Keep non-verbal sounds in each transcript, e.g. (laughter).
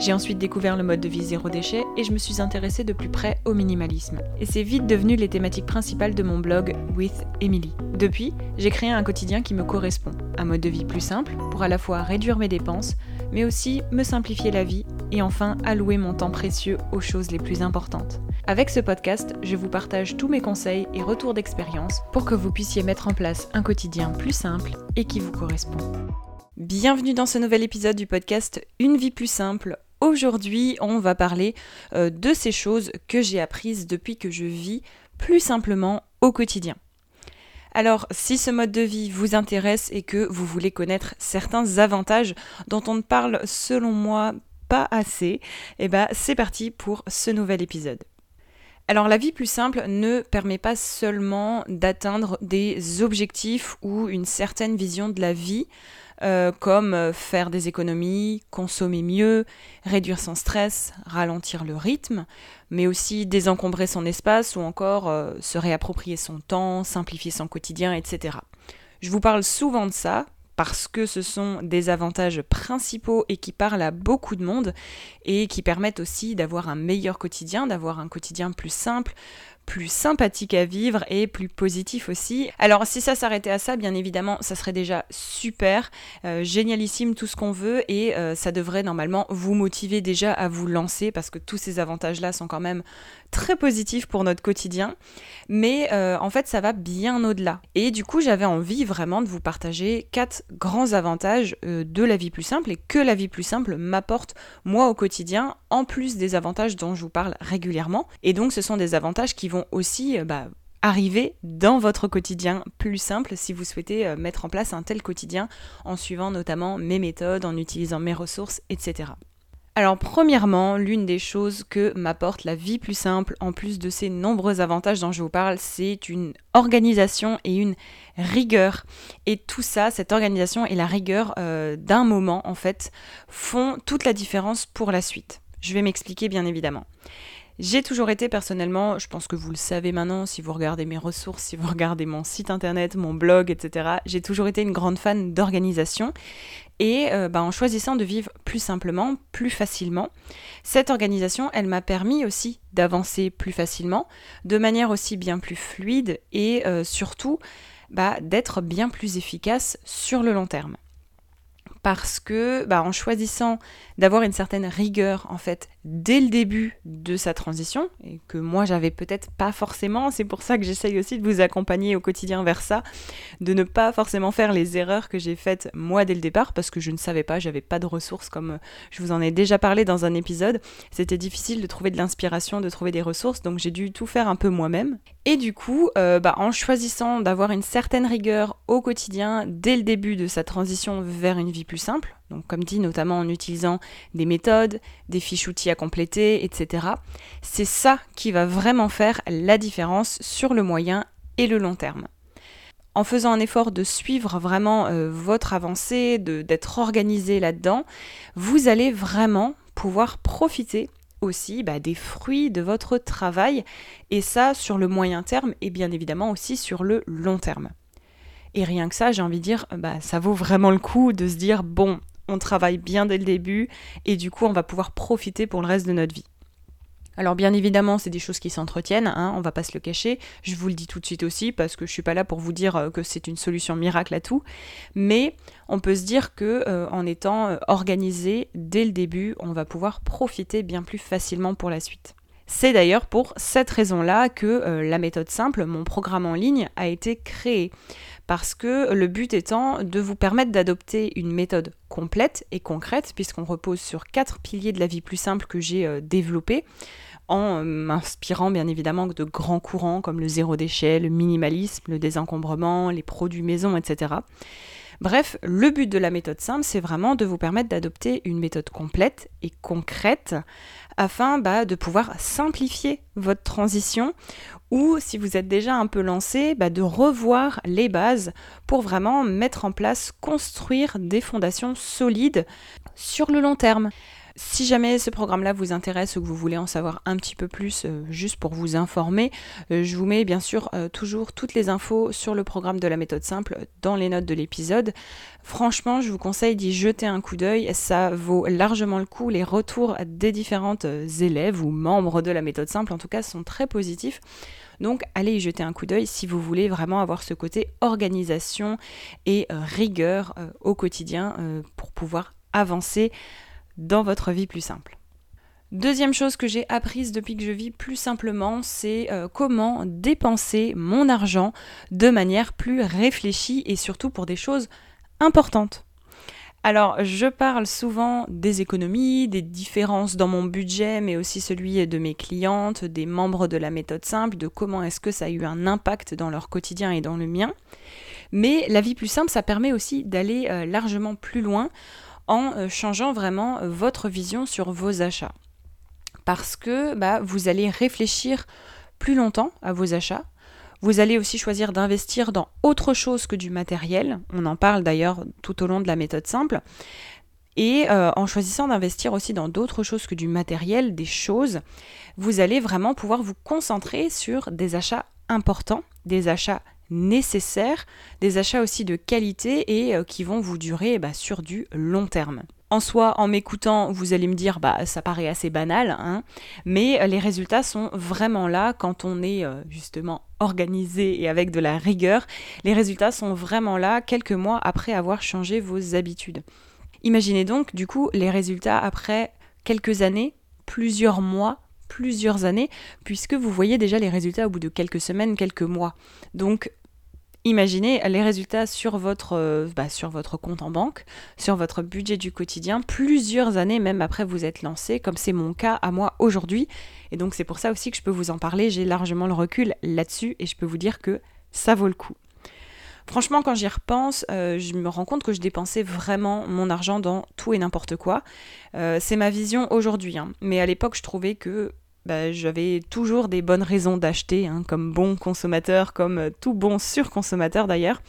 J'ai ensuite découvert le mode de vie zéro déchet et je me suis intéressée de plus près au minimalisme. Et c'est vite devenu les thématiques principales de mon blog With Emily. Depuis, j'ai créé un quotidien qui me correspond, un mode de vie plus simple pour à la fois réduire mes dépenses, mais aussi me simplifier la vie et enfin allouer mon temps précieux aux choses les plus importantes. Avec ce podcast, je vous partage tous mes conseils et retours d'expérience pour que vous puissiez mettre en place un quotidien plus simple et qui vous correspond. Bienvenue dans ce nouvel épisode du podcast Une vie plus simple Aujourd'hui, on va parler euh, de ces choses que j'ai apprises depuis que je vis plus simplement au quotidien. Alors, si ce mode de vie vous intéresse et que vous voulez connaître certains avantages dont on ne parle selon moi pas assez, eh ben c'est parti pour ce nouvel épisode. Alors la vie plus simple ne permet pas seulement d'atteindre des objectifs ou une certaine vision de la vie, euh, comme euh, faire des économies, consommer mieux, réduire son stress, ralentir le rythme, mais aussi désencombrer son espace ou encore euh, se réapproprier son temps, simplifier son quotidien, etc. Je vous parle souvent de ça parce que ce sont des avantages principaux et qui parlent à beaucoup de monde et qui permettent aussi d'avoir un meilleur quotidien, d'avoir un quotidien plus simple, plus sympathique à vivre et plus positif aussi. Alors si ça s'arrêtait à ça, bien évidemment, ça serait déjà super, euh, génialissime tout ce qu'on veut et euh, ça devrait normalement vous motiver déjà à vous lancer parce que tous ces avantages-là sont quand même très positifs pour notre quotidien. Mais euh, en fait, ça va bien au-delà. Et du coup, j'avais envie vraiment de vous partager quatre grands avantages de la vie plus simple et que la vie plus simple m'apporte moi au quotidien, en plus des avantages dont je vous parle régulièrement. Et donc, ce sont des avantages qui vont aussi euh, bah, arriver dans votre quotidien plus simple si vous souhaitez euh, mettre en place un tel quotidien en suivant notamment mes méthodes, en utilisant mes ressources, etc. Alors premièrement, l'une des choses que m'apporte la vie plus simple, en plus de ces nombreux avantages dont je vous parle, c'est une organisation et une rigueur. Et tout ça, cette organisation et la rigueur euh, d'un moment, en fait, font toute la différence pour la suite. Je vais m'expliquer bien évidemment. J'ai toujours été personnellement, je pense que vous le savez maintenant si vous regardez mes ressources, si vous regardez mon site internet, mon blog, etc. J'ai toujours été une grande fan d'organisation. Et euh, bah, en choisissant de vivre plus simplement, plus facilement, cette organisation, elle m'a permis aussi d'avancer plus facilement, de manière aussi bien plus fluide et euh, surtout bah, d'être bien plus efficace sur le long terme parce que bah, en choisissant d'avoir une certaine rigueur en fait dès le début de sa transition et que moi j'avais peut-être pas forcément, c'est pour ça que j'essaye aussi de vous accompagner au quotidien vers ça, de ne pas forcément faire les erreurs que j'ai faites moi dès le départ parce que je ne savais pas, j'avais pas de ressources comme je vous en ai déjà parlé dans un épisode, c'était difficile de trouver de l'inspiration, de trouver des ressources donc j'ai dû tout faire un peu moi-même. Et du coup euh, bah, en choisissant d'avoir une certaine rigueur au quotidien dès le début de sa transition vers une vie simple, donc comme dit notamment en utilisant des méthodes, des fiches outils à compléter, etc. C'est ça qui va vraiment faire la différence sur le moyen et le long terme. En faisant un effort de suivre vraiment euh, votre avancée, d'être organisé là-dedans, vous allez vraiment pouvoir profiter aussi bah, des fruits de votre travail, et ça sur le moyen terme et bien évidemment aussi sur le long terme. Et rien que ça, j'ai envie de dire, bah, ça vaut vraiment le coup de se dire, bon, on travaille bien dès le début, et du coup, on va pouvoir profiter pour le reste de notre vie. Alors bien évidemment, c'est des choses qui s'entretiennent, hein, on va pas se le cacher. Je vous le dis tout de suite aussi parce que je suis pas là pour vous dire euh, que c'est une solution miracle à tout, mais on peut se dire que euh, en étant euh, organisé dès le début, on va pouvoir profiter bien plus facilement pour la suite. C'est d'ailleurs pour cette raison-là que la méthode simple, mon programme en ligne, a été créé parce que le but étant de vous permettre d'adopter une méthode complète et concrète, puisqu'on repose sur quatre piliers de la vie plus simple que j'ai euh, développés, en euh, m'inspirant bien évidemment de grands courants comme le zéro déchet, le minimalisme, le désencombrement, les produits maison, etc. Bref, le but de la méthode simple, c'est vraiment de vous permettre d'adopter une méthode complète et concrète afin bah, de pouvoir simplifier votre transition ou si vous êtes déjà un peu lancé, bah, de revoir les bases pour vraiment mettre en place, construire des fondations solides sur le long terme. Si jamais ce programme-là vous intéresse ou que vous voulez en savoir un petit peu plus, euh, juste pour vous informer, euh, je vous mets bien sûr euh, toujours toutes les infos sur le programme de la méthode simple dans les notes de l'épisode. Franchement, je vous conseille d'y jeter un coup d'œil, ça vaut largement le coup. Les retours des différentes élèves ou membres de la méthode simple, en tout cas, sont très positifs. Donc allez y jeter un coup d'œil si vous voulez vraiment avoir ce côté organisation et rigueur au quotidien pour pouvoir avancer dans votre vie plus simple. Deuxième chose que j'ai apprise depuis que je vis plus simplement, c'est euh, comment dépenser mon argent de manière plus réfléchie et surtout pour des choses importantes. Alors, je parle souvent des économies, des différences dans mon budget, mais aussi celui de mes clientes, des membres de la méthode simple, de comment est-ce que ça a eu un impact dans leur quotidien et dans le mien. Mais la vie plus simple, ça permet aussi d'aller euh, largement plus loin en euh, changeant vraiment euh, votre vision sur vos achats. Parce que bah, vous allez réfléchir plus longtemps à vos achats. Vous allez aussi choisir d'investir dans autre chose que du matériel. On en parle d'ailleurs tout au long de la méthode simple. Et euh, en choisissant d'investir aussi dans d'autres choses que du matériel, des choses, vous allez vraiment pouvoir vous concentrer sur des achats importants, des achats nécessaires, des achats aussi de qualité et euh, qui vont vous durer bah, sur du long terme. En soi, en m'écoutant, vous allez me dire, bah ça paraît assez banal, hein, mais euh, les résultats sont vraiment là quand on est euh, justement organisé et avec de la rigueur. Les résultats sont vraiment là quelques mois après avoir changé vos habitudes. Imaginez donc du coup les résultats après quelques années, plusieurs mois, plusieurs années, puisque vous voyez déjà les résultats au bout de quelques semaines, quelques mois. Donc Imaginez les résultats sur votre, euh, bah, sur votre compte en banque, sur votre budget du quotidien, plusieurs années même après vous êtes lancé, comme c'est mon cas à moi aujourd'hui. Et donc c'est pour ça aussi que je peux vous en parler, j'ai largement le recul là-dessus et je peux vous dire que ça vaut le coup. Franchement, quand j'y repense, euh, je me rends compte que je dépensais vraiment mon argent dans tout et n'importe quoi. Euh, c'est ma vision aujourd'hui, hein. mais à l'époque, je trouvais que bah, j'avais toujours des bonnes raisons d'acheter, hein, comme bon consommateur, comme euh, tout bon surconsommateur d'ailleurs.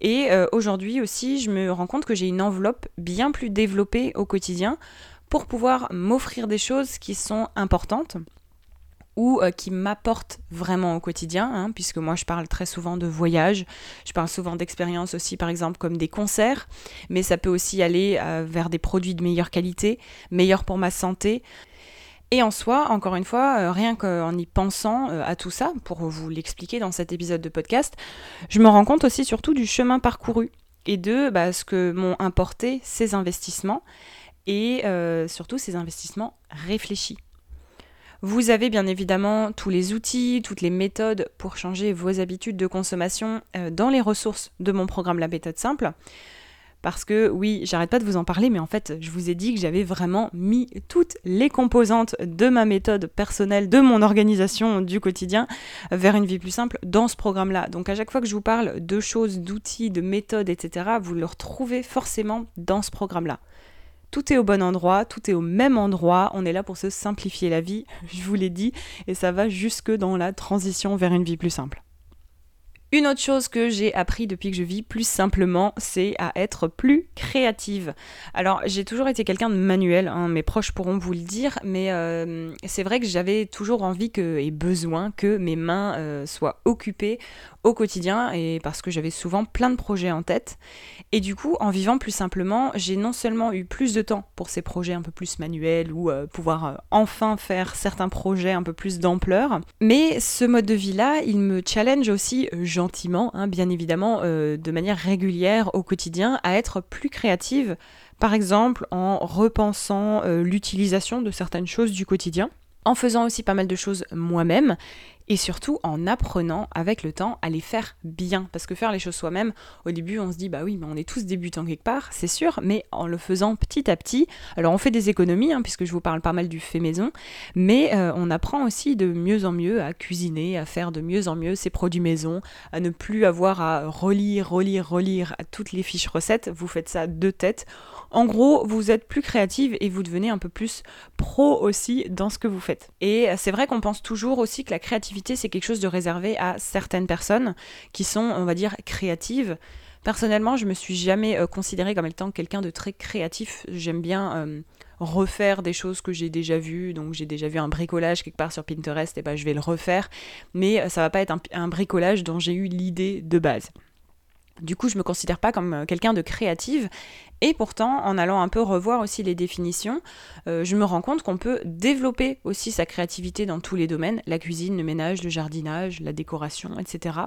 Et euh, aujourd'hui aussi, je me rends compte que j'ai une enveloppe bien plus développée au quotidien pour pouvoir m'offrir des choses qui sont importantes ou euh, qui m'apportent vraiment au quotidien, hein, puisque moi je parle très souvent de voyage, je parle souvent d'expériences aussi par exemple comme des concerts, mais ça peut aussi aller vers des produits de meilleure qualité, meilleurs pour ma santé, et en soi, encore une fois, euh, rien qu'en y pensant euh, à tout ça, pour vous l'expliquer dans cet épisode de podcast, je me rends compte aussi surtout du chemin parcouru et de bah, ce que m'ont importé ces investissements et euh, surtout ces investissements réfléchis. Vous avez bien évidemment tous les outils, toutes les méthodes pour changer vos habitudes de consommation dans les ressources de mon programme La méthode simple parce que oui, j'arrête pas de vous en parler, mais en fait, je vous ai dit que j'avais vraiment mis toutes les composantes de ma méthode personnelle, de mon organisation du quotidien vers une vie plus simple dans ce programme-là. Donc à chaque fois que je vous parle de choses, d'outils, de méthodes, etc., vous le retrouvez forcément dans ce programme-là. Tout est au bon endroit, tout est au même endroit, on est là pour se simplifier la vie, (laughs) je vous l'ai dit, et ça va jusque dans la transition vers une vie plus simple. Une autre chose que j'ai appris depuis que je vis plus simplement, c'est à être plus créative. Alors j'ai toujours été quelqu'un de manuel, hein, mes proches pourront vous le dire, mais euh, c'est vrai que j'avais toujours envie que, et besoin que mes mains euh, soient occupées au quotidien et parce que j'avais souvent plein de projets en tête. Et du coup, en vivant plus simplement, j'ai non seulement eu plus de temps pour ces projets un peu plus manuels ou euh, pouvoir enfin faire certains projets un peu plus d'ampleur, mais ce mode de vie-là, il me challenge aussi gentiment, hein, bien évidemment, euh, de manière régulière au quotidien, à être plus créative, par exemple en repensant euh, l'utilisation de certaines choses du quotidien, en faisant aussi pas mal de choses moi-même et surtout en apprenant avec le temps à les faire bien. Parce que faire les choses soi-même, au début on se dit bah oui, mais on est tous débutants quelque part, c'est sûr, mais en le faisant petit à petit, alors on fait des économies, hein, puisque je vous parle pas mal du fait maison, mais euh, on apprend aussi de mieux en mieux à cuisiner, à faire de mieux en mieux ses produits maison, à ne plus avoir à relire, relire, relire toutes les fiches recettes, vous faites ça de tête. En gros, vous êtes plus créative et vous devenez un peu plus pro aussi dans ce que vous faites. Et c'est vrai qu'on pense toujours aussi que la créativité, c'est quelque chose de réservé à certaines personnes qui sont, on va dire, créatives. Personnellement, je me suis jamais euh, considérée comme étant quelqu'un de très créatif. J'aime bien euh, refaire des choses que j'ai déjà vues. Donc j'ai déjà vu un bricolage quelque part sur Pinterest, et ben je vais le refaire. Mais euh, ça va pas être un bricolage dont j'ai eu l'idée de base. Du coup, je me considère pas comme euh, quelqu'un de créative. Et pourtant, en allant un peu revoir aussi les définitions, euh, je me rends compte qu'on peut développer aussi sa créativité dans tous les domaines, la cuisine, le ménage, le jardinage, la décoration, etc.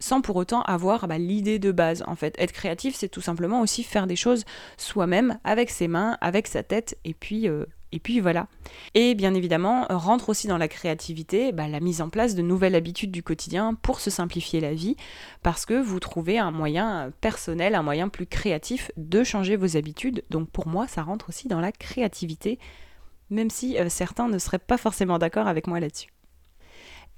Sans pour autant avoir bah, l'idée de base. En fait, être créatif, c'est tout simplement aussi faire des choses soi-même, avec ses mains, avec sa tête, et puis euh, et puis voilà. Et bien évidemment, rentre aussi dans la créativité bah, la mise en place de nouvelles habitudes du quotidien pour se simplifier la vie, parce que vous trouvez un moyen personnel, un moyen plus créatif de changer vos habitudes. Donc pour moi, ça rentre aussi dans la créativité, même si euh, certains ne seraient pas forcément d'accord avec moi là-dessus.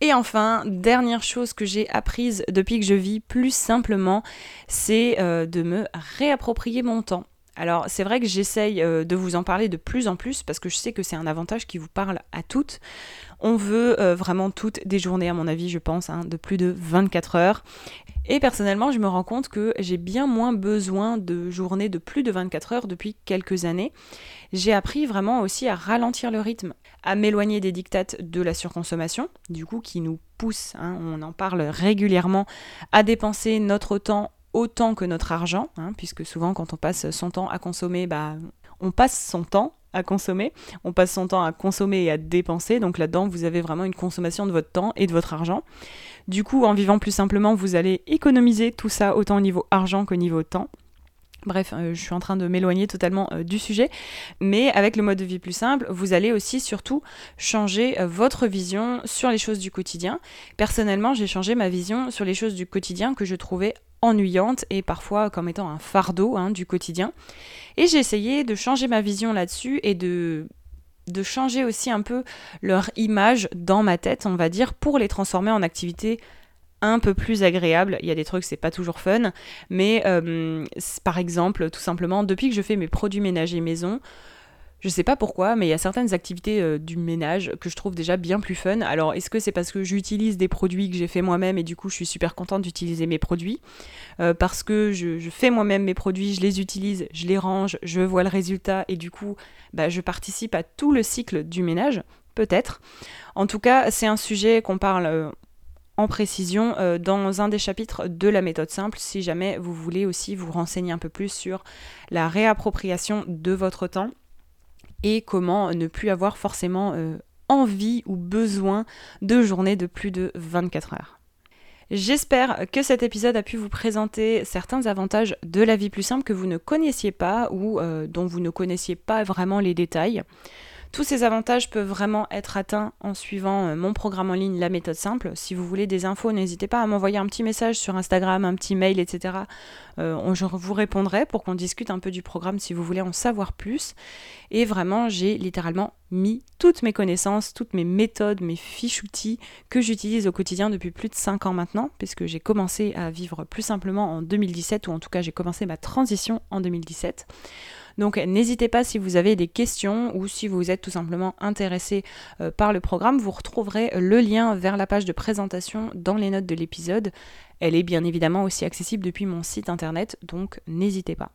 Et enfin, dernière chose que j'ai apprise depuis que je vis plus simplement, c'est euh, de me réapproprier mon temps. Alors c'est vrai que j'essaye euh, de vous en parler de plus en plus parce que je sais que c'est un avantage qui vous parle à toutes. On veut euh, vraiment toutes des journées, à mon avis, je pense, hein, de plus de 24 heures. Et personnellement, je me rends compte que j'ai bien moins besoin de journées de plus de 24 heures depuis quelques années. J'ai appris vraiment aussi à ralentir le rythme, à m'éloigner des dictates de la surconsommation, du coup qui nous pousse, hein, on en parle régulièrement, à dépenser notre temps autant que notre argent, hein, puisque souvent quand on passe son temps à consommer, bah, on passe son temps à consommer, on passe son temps à consommer et à dépenser, donc là-dedans vous avez vraiment une consommation de votre temps et de votre argent. Du coup, en vivant plus simplement, vous allez économiser tout ça autant au niveau argent qu'au niveau temps. Bref, euh, je suis en train de m'éloigner totalement euh, du sujet, mais avec le mode de vie plus simple, vous allez aussi surtout changer euh, votre vision sur les choses du quotidien. Personnellement, j'ai changé ma vision sur les choses du quotidien que je trouvais ennuyantes et parfois comme étant un fardeau hein, du quotidien. Et j'ai essayé de changer ma vision là-dessus et de de changer aussi un peu leur image dans ma tête, on va dire, pour les transformer en activités un peu plus agréable. Il y a des trucs, c'est pas toujours fun, mais euh, par exemple, tout simplement, depuis que je fais mes produits ménagers maison, je sais pas pourquoi, mais il y a certaines activités euh, du ménage que je trouve déjà bien plus fun. Alors, est-ce que c'est parce que j'utilise des produits que j'ai fait moi-même et du coup je suis super contente d'utiliser mes produits? Euh, Parce que je, fais moi-même mes produits, je les utilise, je les range, je vois le résultat et du coup bah, je participe à tout le cycle du ménage Peut-être. En tout cas, c'est un sujet qu'on parle en précision euh, dans un des chapitres de la méthode simple si jamais vous voulez aussi vous renseigner un peu plus sur la réappropriation de votre temps et comment ne plus avoir forcément euh, envie ou besoin de journées de plus de 24 heures. J'espère que cet épisode a pu vous présenter certains avantages de la vie plus simple que vous ne connaissiez pas ou euh, dont vous ne connaissiez pas vraiment les détails. Tous ces avantages peuvent vraiment être atteints en suivant euh, mon programme en ligne La méthode simple. Si vous voulez des infos, n'hésitez pas à m'envoyer un petit message sur Instagram, un petit mail, etc. Euh, je vous répondrai pour qu'on discute un peu du programme si vous voulez en savoir plus. Et vraiment, j'ai littéralement mis toutes mes connaissances, toutes mes méthodes, mes fiches outils que j'utilise au quotidien depuis plus de 5 ans maintenant, puisque j'ai commencé à vivre plus simplement en 2017, ou en tout cas j'ai commencé ma transition en 2017. Donc n'hésitez pas si vous avez des questions ou si vous êtes tout simplement intéressé euh, par le programme, vous retrouverez le lien vers la page de présentation dans les notes de l'épisode. Elle est bien évidemment aussi accessible depuis mon site internet, donc n'hésitez pas.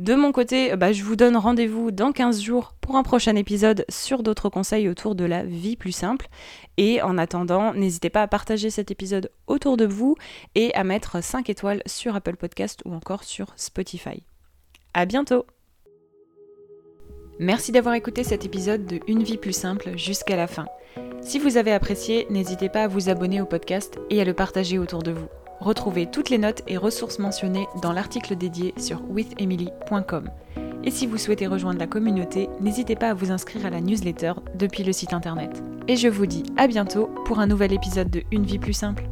De mon côté, bah, je vous donne rendez-vous dans 15 jours pour un prochain épisode sur d'autres conseils autour de la vie plus simple. Et en attendant, n'hésitez pas à partager cet épisode autour de vous et à mettre 5 étoiles sur Apple Podcast ou encore sur Spotify. À bientôt! Merci d'avoir écouté cet épisode de Une vie plus simple jusqu'à la fin. Si vous avez apprécié, n'hésitez pas à vous abonner au podcast et à le partager autour de vous. Retrouvez toutes les notes et ressources mentionnées dans l'article dédié sur withemily.com. Et si vous souhaitez rejoindre la communauté, n'hésitez pas à vous inscrire à la newsletter depuis le site internet. Et je vous dis à bientôt pour un nouvel épisode de Une vie plus simple.